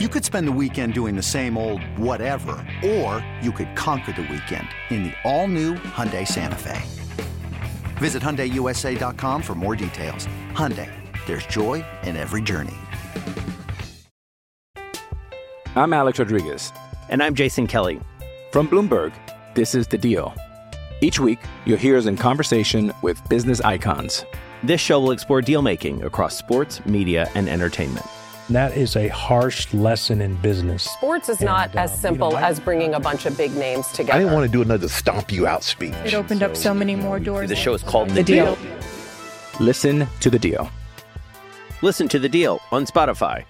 You could spend the weekend doing the same old whatever, or you could conquer the weekend in the all-new Hyundai Santa Fe. Visit HyundaiUSA.com for more details. Hyundai, there's joy in every journey. I'm Alex Rodriguez. And I'm Jason Kelly. From Bloomberg, this is The Deal. Each week, you'll hear us in conversation with business icons. This show will explore deal making across sports, media, and entertainment. That is a harsh lesson in business. Sports is not And, uh, as simple you know, I- as bringing a bunch of big names together. I didn't want to do another stomp you out speech. It opened up so many more doors. The show is called The, The Deal. Listen to The Deal. Listen to The Deal on Spotify.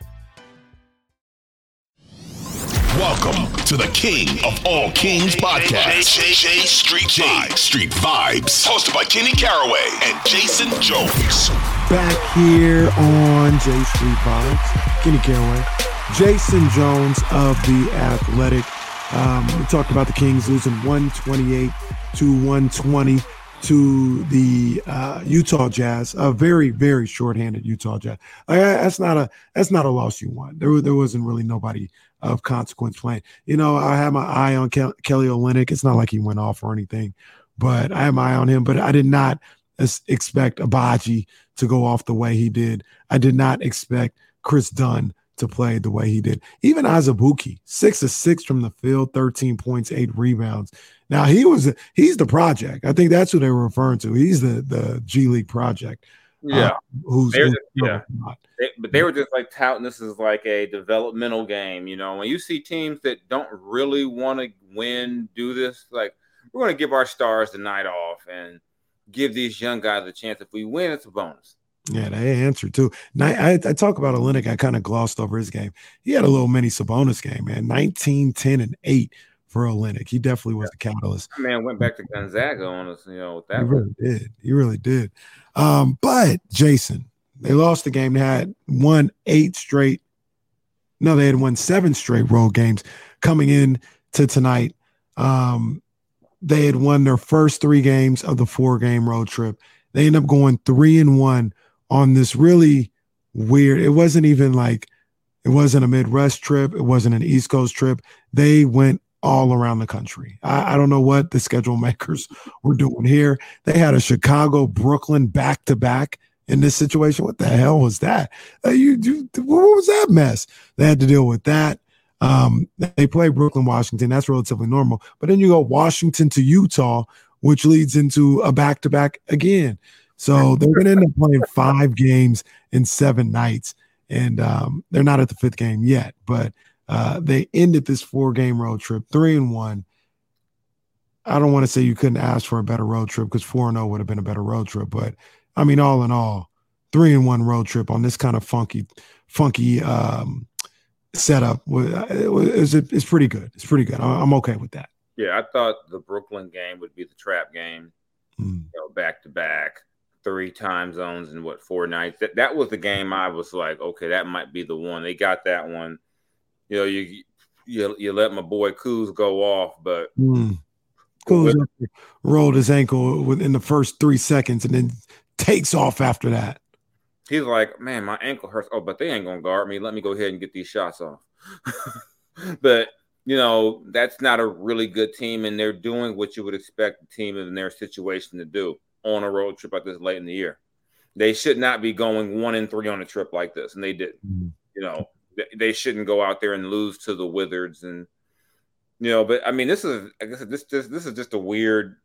Welcome to the King of All Kings podcast. JJ Street Vibes. Street Vibes. Hosted by Kenny Caraway and Jason Jones. Back here on J Street Vibes. Kenny Caraway, Jason Jones of the Athletic. Um, we talked about the Kings losing 128 to 120 to the uh, Utah Jazz. A very, very shorthanded Utah Jazz. Uh, that's not a that's not a loss you want. There, there wasn't really nobody of consequence playing. You know, I had my eye on Kel- Kelly Olynyk. It's not like he went off or anything, but I had my eye on him. But I did not expect Agbaji to go off the way he did. I did not expect Kris Dunn to play the way he did. Even Azubuike, six of six from the field, 13 points, eight rebounds. Now he was he's the project. I think that's who they were referring to. He's the the G League project. Yeah, uh, who's, just- yeah. They- but they were just like touting this is like a developmental game. You know, when you see teams that don't really want to win, do this, like we're going to give our stars the night off and give these young guys a chance. If we win, it's a bonus. Yeah, they answered too. Ni- I, I talk about Olynyk. I kind of glossed over his game. He had a little mini Sabonis game, man. 19, 10, and 8 for Olynyk. He definitely was the catalyst. That man went back to Gonzaga on us, you know, with He that. really did. He really did. Um, but Jason, they lost the game. They had won eight straight. No, they had won seven straight road games coming in to tonight. Um, they had won their first three games of the four game road trip. They end up going three and one on this really weird. It wasn't even like it wasn't a Midwest trip. It wasn't an East Coast trip. They went all around the country. I, I don't know what the schedule makers were doing here. They had a Chicago, Brooklyn back to back in this situation. What the hell was that? Uh, you, you, what was that mess? They had to deal with that. Um, they play Brooklyn, Washington. That's relatively normal. But then you go Washington to Utah, which leads into a back to back again. So they're going to end up playing five games in seven nights. And um, they're not at the fifth game yet, but uh, they ended this four game road trip three and one. I don't want to say you couldn't ask for a better road trip because four and zero would have been a better road trip, but I mean, all in all, three and one road trip on this kind of funky, funky um, setup was it was it's pretty good. It's pretty good. I'm okay with that. Yeah, I thought the Brooklyn game would be the trap game, Mm. you know, back to back, three time zones in what four nights. That that was the game I was like, okay, that might be the one. They got that one. You know, you you you let my boy Kuz go off, but Mm. Kuz rolled his ankle within the first three seconds and then takes off after that. He's like, man, my ankle hurts. Oh, but they ain't gonna guard me. Let me go ahead and get these shots off. but you know, that's not a really good team, and they're doing what you would expect a team in their situation to do on a road trip like this late in the year. They should not be going one and three on a trip like this, and they did. Mm. You know, they- they shouldn't go out there and lose to the Wizards, and you know. But I mean, this is I guess this this this is just a weird.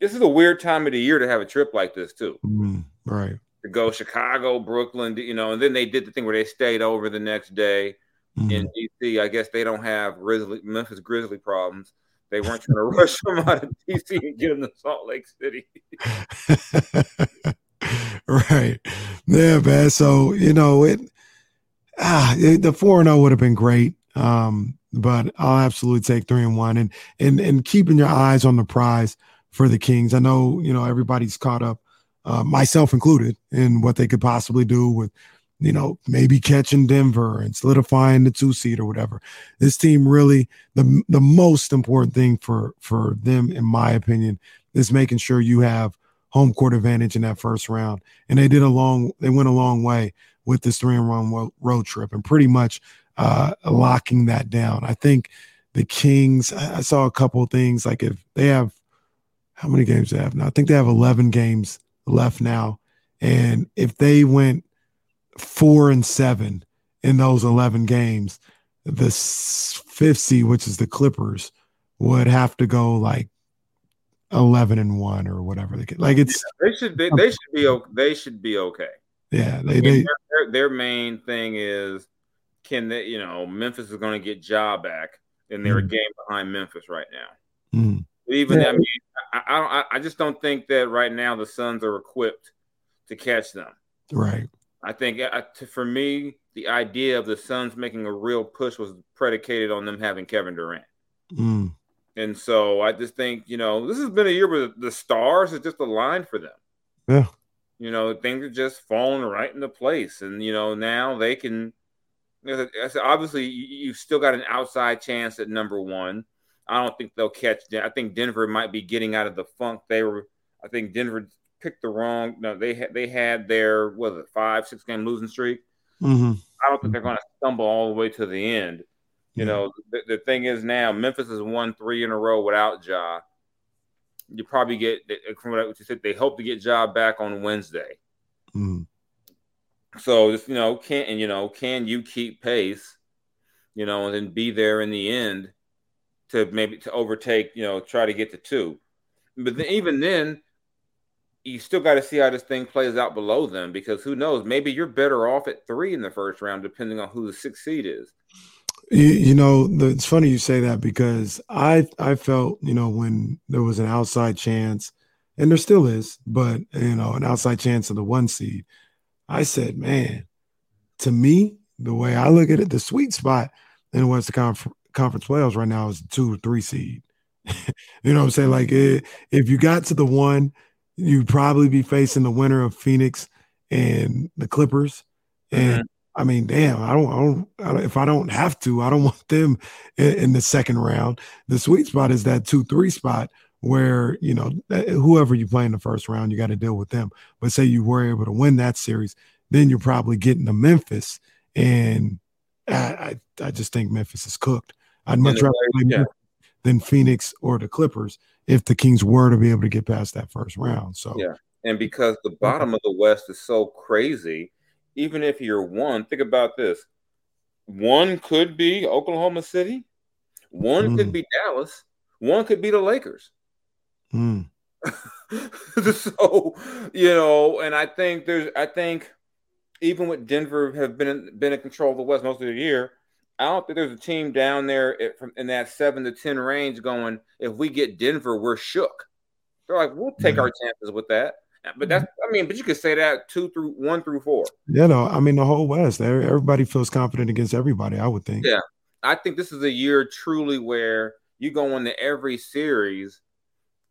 This is a weird time of the year to have a trip like this too Mm, right. To go Chicago, Brooklyn, you know, and then they did the thing where they stayed over the next day Mm. in DC. I guess they don't have Grizzly Memphis Grizzly problems. They weren't trying to rush them out of DC and get them to Salt Lake City. right. Yeah, man. So, you know, it ah it, the 4 0 would have been great. Um, but I'll absolutely take three and one and and and keeping your eyes on the prize for the Kings. I know, you know, everybody's caught up, uh, myself included, in what they could possibly do with, you know, maybe catching Denver and solidifying the two seed or whatever. This team really the the most important thing for for them, in my opinion, is making sure you have home court advantage in that first round. And they did a long, they went a long way with this three and one road trip. And pretty much, uh, locking that down. I think the Kings. I saw a couple things like if they have how many games they have now. I think they have 11 games left now, and if they went four and seven in those 11 games, the fifth seed, which is the Clippers, would have to go like 11 and 1 or whatever they get. Like it's yeah, they should be they should be they should be okay. Yeah, they, they their, their, main thing is can they, you know, Memphis is going to get Ja back and they're mm. a game behind Memphis right now. Even yeah. I mean I, I I just don't think that right now the Suns are equipped to catch them. Right. I think uh, for me, the idea of the Suns making a real push was predicated on them having Kevin Durant. Mm. And so I just think, you know, this has been a year where the stars are just aligned for them. Yeah. You know, things are just falling right into place. And, you know, now they can, obviously, you've still got an outside chance at number one. I don't think they'll catch. I think Denver might be getting out of the funk they were. I think Denver picked the wrong. No, they had they had their what was it five six game losing streak. Mm-hmm. I don't think they're going to stumble all the way to the end. You know, the, the, thing is now Memphis has won three in a row without Ja. You probably get from what you said. They hope to get Ja back on Wednesday. Mm-hmm. So just you know, can and you know, can you keep pace? You know, and then be there in the end to maybe to overtake. You know, try to get to two. But then, even then, you still got to see how this thing plays out below them because who knows? Maybe you're better off at three in the first round, depending on who the sixth seed is. You, you know, the, it's funny you say that because I I felt you know when there was an outside chance, and there still is, but you know an outside chance of the one seed. I said, man, to me, the way I look at it, the sweet spot in the Western Conf- Conference playoffs right now is two or three seed. you know what I'm saying? Like it, if you got to the one you'd probably be facing the winner of Phoenix and the Clippers. And mm-hmm. I mean, damn, I don't, I don't, I don't, if I don't have to, I don't want them in, in, the second round. The sweet spot is that two, three spot where, you know, whoever you play in the first round, you got to deal with them. But say you were able to win that series, then you're probably getting to Memphis. And I, I, I just think Memphis is cooked. I'd much rather play yeah. than Phoenix or the Clippers if the Kings were to be able to get past that first round. So yeah, and because the bottom of the West is so crazy, even if you're one, think about this: one could be Oklahoma City, one mm. could be Dallas, one could be the Lakers. Mm. so you know, and I think there's, I think even with Denver have been in, been in control of the West most of the year, I don't think there's a team down there in that seven to ten range going. If we get Denver, we're shook. They're like, we'll take mm-hmm. our chances with that. But that's, I mean, but you could say that two through one through four. Yeah, no, I mean the whole West. Everybody feels confident against everybody. I would think. Yeah, I think this is a year truly where you go into every series,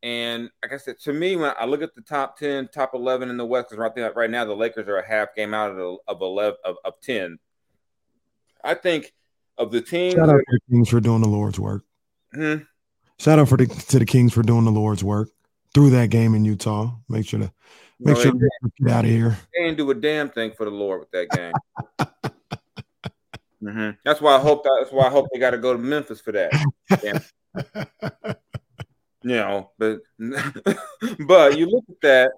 and like I said, to me, when I look at the top ten, top eleven in the West, because right there, right now the Lakers are a half game out of the, of eleven of, of ten. I think of the team. Shout out to the Kings for doing the Lord's work. Hmm? Shout out for the to the Kings for doing the Lord's work through that game in Utah. Make sure to make no, sure to get out of here. They didn't do a damn thing for the Lord with that game. mm-hmm. That's why I hope that, that's why I hope they got to go to Memphis for that. you know, but but you look at that.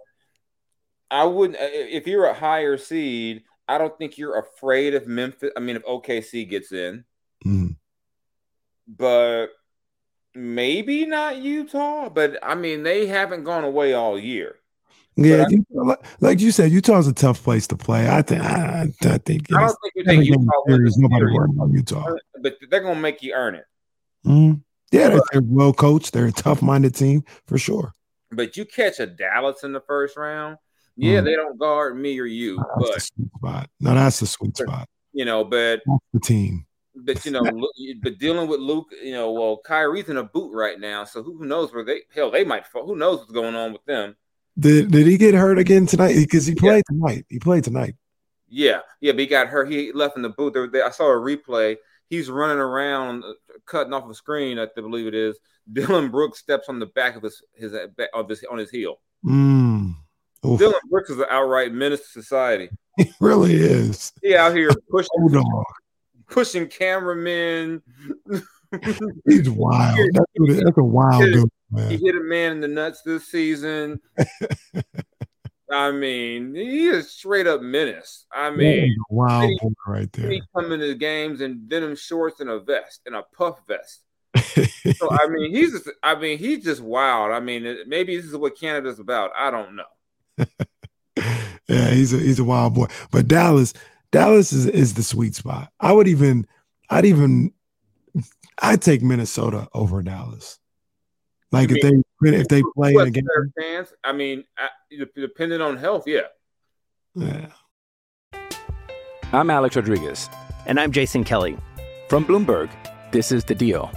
I wouldn't if you're a higher seed. I don't think you're afraid of Memphis. I mean, if OKC gets in, Mm. But maybe not Utah. But I mean, they haven't gone away all year. Yeah, I, like you said, Utah's a tough place to play. I think. I, I think. I don't think you think Utah. Nobody worried about Utah, but they're gonna make you earn it. Mm. Yeah, they're, they're well coached. They're a tough-minded team for sure. But you catch a Dallas in the first round. Yeah, mm. they don't guard me or you, no, but the sweet spot. No, that's the sweet spot. You know, but that's the team but you know, but dealing with Luke, you know, well, Kyrie's in a boot right now, so who knows where they hell they might fall. Who knows what's going on with them? Did Did he get hurt again tonight? Because he played yeah. tonight. He played tonight. Yeah, yeah, but he got hurt. He left in the boot. There, there, I saw a replay. He's running around, uh, cutting off a screen. I believe it is. Dillon Brooks steps on the back of his his uh, of his on his heel. Mm. Dillon Brooks is an outright menace to society. He really is. He out here pushing pushing cameramen. He's wild. That's, that's a wild He hit- dude, He hit a man in the nuts this season. I mean, he is straight up menace. I mean, wild right there. he come into the games in denim shorts and a vest and a puff vest. So I mean, he's just, I mean, he's just wild. I mean, it- maybe this is what Canada's about. I don't know. yeah, he's a he's a wild boy. But Dallas, Dallas is is the sweet spot. I would even, I'd even, I'd take Minnesota over Dallas. Like You if they if they play in What, a game, better chance? I mean, I, depending on health, yeah. yeah. I'm Alex Rodriguez. And I'm Jason Kelly. From Bloomberg, this is The Deal.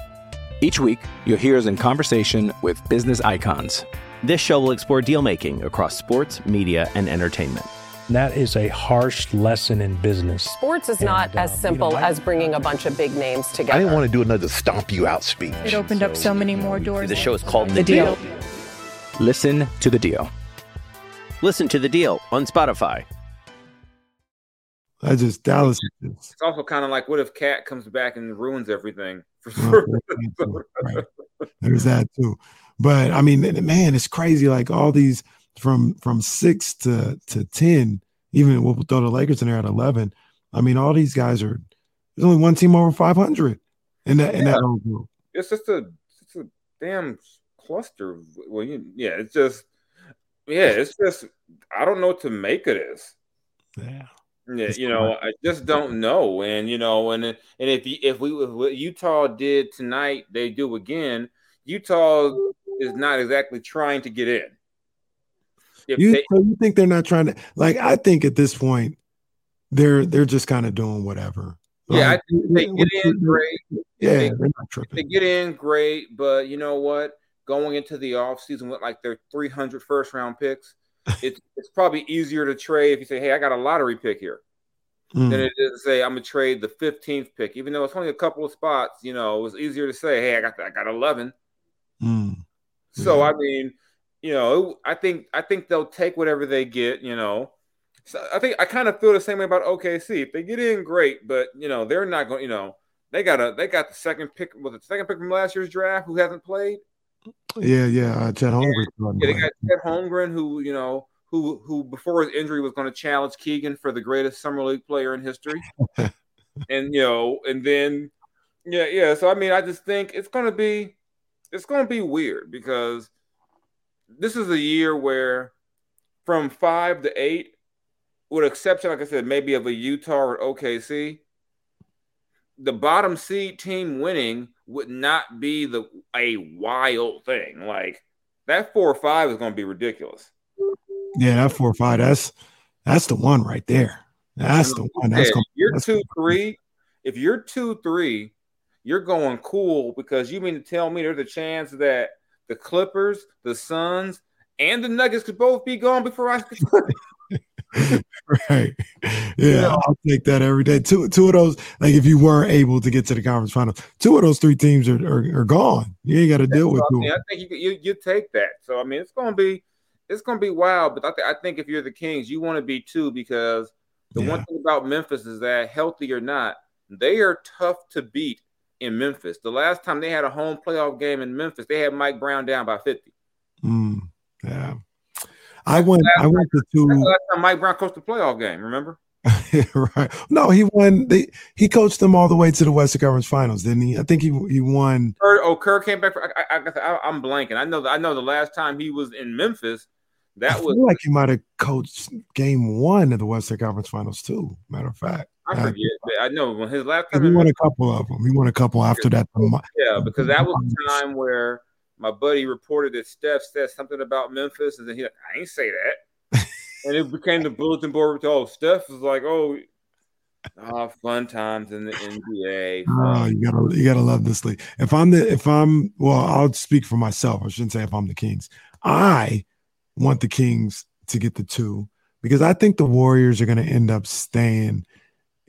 Each week, you'll hear us in conversation with business icons. This show will explore deal making across sports, media, and entertainment. That is a harsh lesson in business. Sports is not And, uh, as you simple know, I- as bringing a bunch of big names together. I didn't want to do another stomp you out speech. It opened up so many more doors. The show is called The The Deal. Deal. Listen to The Deal. Listen to The Deal on Spotify. I just Dallas is just It's also kind of like, what if KAT comes back and ruins everything? Well, right. There's that too. But I mean, man, it's crazy. Like all these from from six to to ten, even we'll throw the Lakers in there at eleven. I mean, all these guys are. There's only one team over 500 in that in that whole group. it's just a, it's a damn cluster. of- Well, you, yeah, it's just, yeah, it's just, I don't know what to make of this. Yeah. Yeah, It's you know, I just don't know, and you know, and and if you, if we if what Utah did tonight, they do again. Utah is not exactly trying to get in. You they, so you think they're not trying to like? I think at this point, they're they're just kind of doing whatever. yeah, I Like, think they get in great. Yeah, they- they're not tripping. They get in great, but you know what? Going into the offseason with like their 300 first round picks, it's it's probably easier to trade if you say, "Hey, I got a lottery pick here." Mm. than it is to say I'm gonna trade the 15th pick, even though it's only a couple of spots. You know, it was easier to say, "Hey, I got I got 11." Mm. So Yeah. I mean, you know, I think I think they'll take whatever they get. You know, so I think I kind of feel the same way about OKC. If they get in, great, but you know, they're not going. You know, they got a they got the second pick with the second pick from last year's draft who hasn't played. Yeah, yeah. Uh, Chet Holmgren. Yeah, they got Chet Holmgren who you know. Who, who before his injury was going to challenge Keegan for the greatest summer league player in history, and you know, and then yeah, yeah. So I mean, I just think it's going to be, it's going to be weird because this is a year where, from five to eight, with exception, like I said, maybe of a Utah or OKC, the bottom seed team winning would not be the a wild thing. Like that four or five is going to be ridiculous. Yeah, that four or five. That's that's the one right there. That's the one. That's Yeah, gonna, you're that's two three. If you're two three, you're going cool because you mean to tell me there's a chance that the Clippers, the Suns, and the Nuggets could both be gone before I. right. Yeah, I'll take that every day. Two two of those, like if you weren't able to get to the conference final, two of those three teams are are, are gone. You ain't got to deal with So, I, I think you, you you take that. So I mean, it's going to be it's going to be wild. But I, th- I think if you're the Kings, you want to be two because the Yeah. one thing about Memphis is that healthy or not, they are tough to beat in Memphis. The last time they had a home playoff game in Memphis, they had Mike Brown down by 50. Mm, yeah. I went. I went to two. Last time Mike Brown coached a playoff game. Remember? right. No, he won. They, he coached them all the way to the Western Conference Finals, didn't he? I think he he won. Kerr, oh, Kerr came back. For, I, I, I, I'm blanking. I know. The, I know the last time he was in Memphis, I that was feel like he might have coached Game One of the Western Conference Finals too. Matter of fact, I forget. but I know when his last he time. In won a couple of them. He won a couple after that. yeah, because that was the time where my buddy reported that Steph said something about Memphis, and then he like, I ain't say that, and it became the bulletin board. Oh, Steph was like, oh. Ah, fun times in the NBA. Oh, you gotta you gotta love this league. If I'm the if I'm well, I'll speak for myself. I shouldn't say if I'm the Kings. I want the Kings to get the two because I think the Warriors are gonna end up staying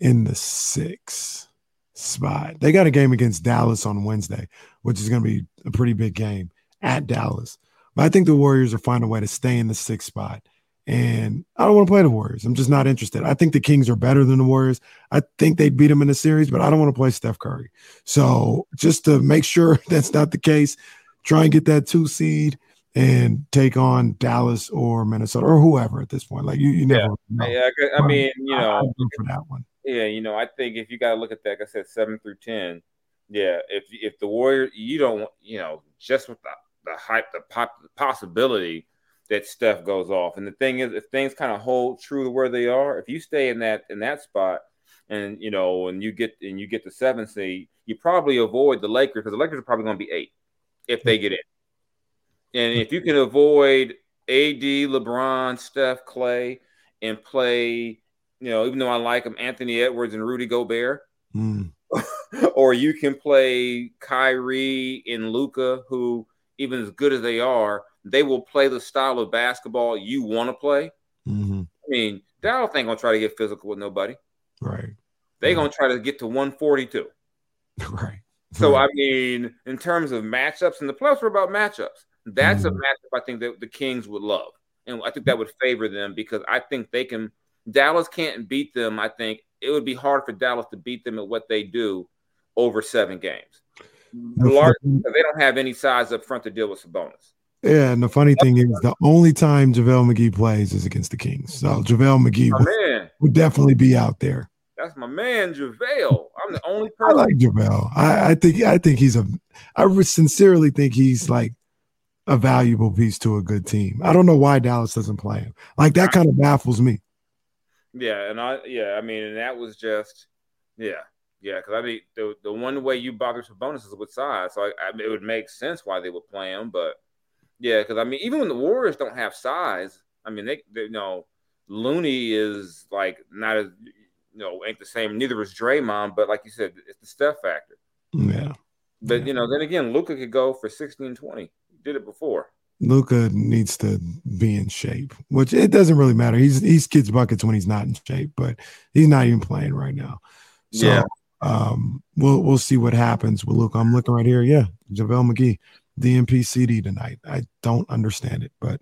in the six spot. They got a game against Dallas on Wednesday, which is gonna be a pretty big game at Dallas. But I think the Warriors will find a way to stay in the sixth spot And I don't want to play the Warriors. I'm just not interested. I think the Kings are better than the Warriors. I think they'd beat them in the series, but I don't want to play Steph Curry. So just to make sure that's not the case, try and get that two seed and take on Dallas or Minnesota or whoever at this point. Like you, you never yeah. know. Yeah, I mean, you know, for that one. Yeah, you know, I think if you got to look at that, like I said, seven through ten. Yeah, if if the Warriors, you don't, you know, just with the, the hype, the, pop, the possibility that Steph goes off. And the thing is, if things kind of hold true to where they are, if you stay in that in that spot, and you know, and you get and you get the seven seed, you probably avoid the Lakers because the Lakers are probably going to be eight if they get in. And if you can avoid AD, LeBron, Steph, Clay, and play, you know, even though I like them, Anthony Edwards and Rudy Gobert, mm. or you can play Kyrie and Luka, who even as good as they are, they will play the style of basketball you want to play. Mm-hmm. I mean, Dallas ain't gonna try to get physical with nobody. Right. They right. gonna try to get to 142. Right. So right. I mean, in terms of matchups, and the playoffs are about matchups. That's Mm-hmm. a matchup I think that the Kings would love, and I think that would favor them because I think they can. Dallas can't beat them. I think it would be hard for Dallas to beat them at what they do over seven games. Because they don't have any size up front to deal with Sabonis. Yeah, and the funny thing is, the only time JaVale McGee plays is against the Kings. So JaVale McGee would, would definitely be out there. that's my man, JaVale. I'm the only person. I like JaVale. I, I think I think he's a. I sincerely think he's like a valuable piece to a good team. I don't know why Dallas doesn't play him. Like that kind of baffles me. Yeah, and I yeah, I mean, and that was just yeah, yeah, because I mean, the the one way you bother Sabonis is with size, so I, I, it would make sense why they would play him. But yeah, because I mean, even when the Warriors don't have size, I mean, they, they you know Looney is like not as you know ain't the same. Neither is Draymond, but like you said, it's the Steph factor. Yeah. But Yeah. you know, then again, Luka could go for 16, 20. Did it before. Luka needs to be in shape, which it doesn't really matter. He's he's gets buckets when he's not in shape, but he's not even playing right now. So Yeah. um we'll we'll see what happens with Luka. I'm looking right here. Yeah, JaVale McGee, DNP CD tonight. I don't understand it, but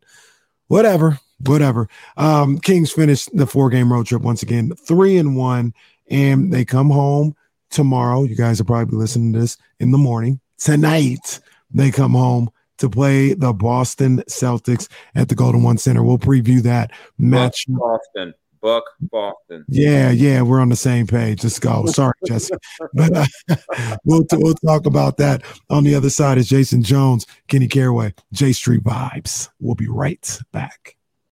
whatever, whatever. Um Kings finished the four game road trip once again, three and one, and they come home tomorrow. You guys are probably listening to this in the morning. Tonight, they come home to play the Boston Celtics at the Golden One Center. We'll preview that match. Boston. Buck Boston. Yeah, yeah, we're on the same page. Let's go. Sorry, Jesse, but uh, we'll we'll talk about that on the other side. Is Jason Jones, Kenny Caraway, J Street Vibes. We'll be right back.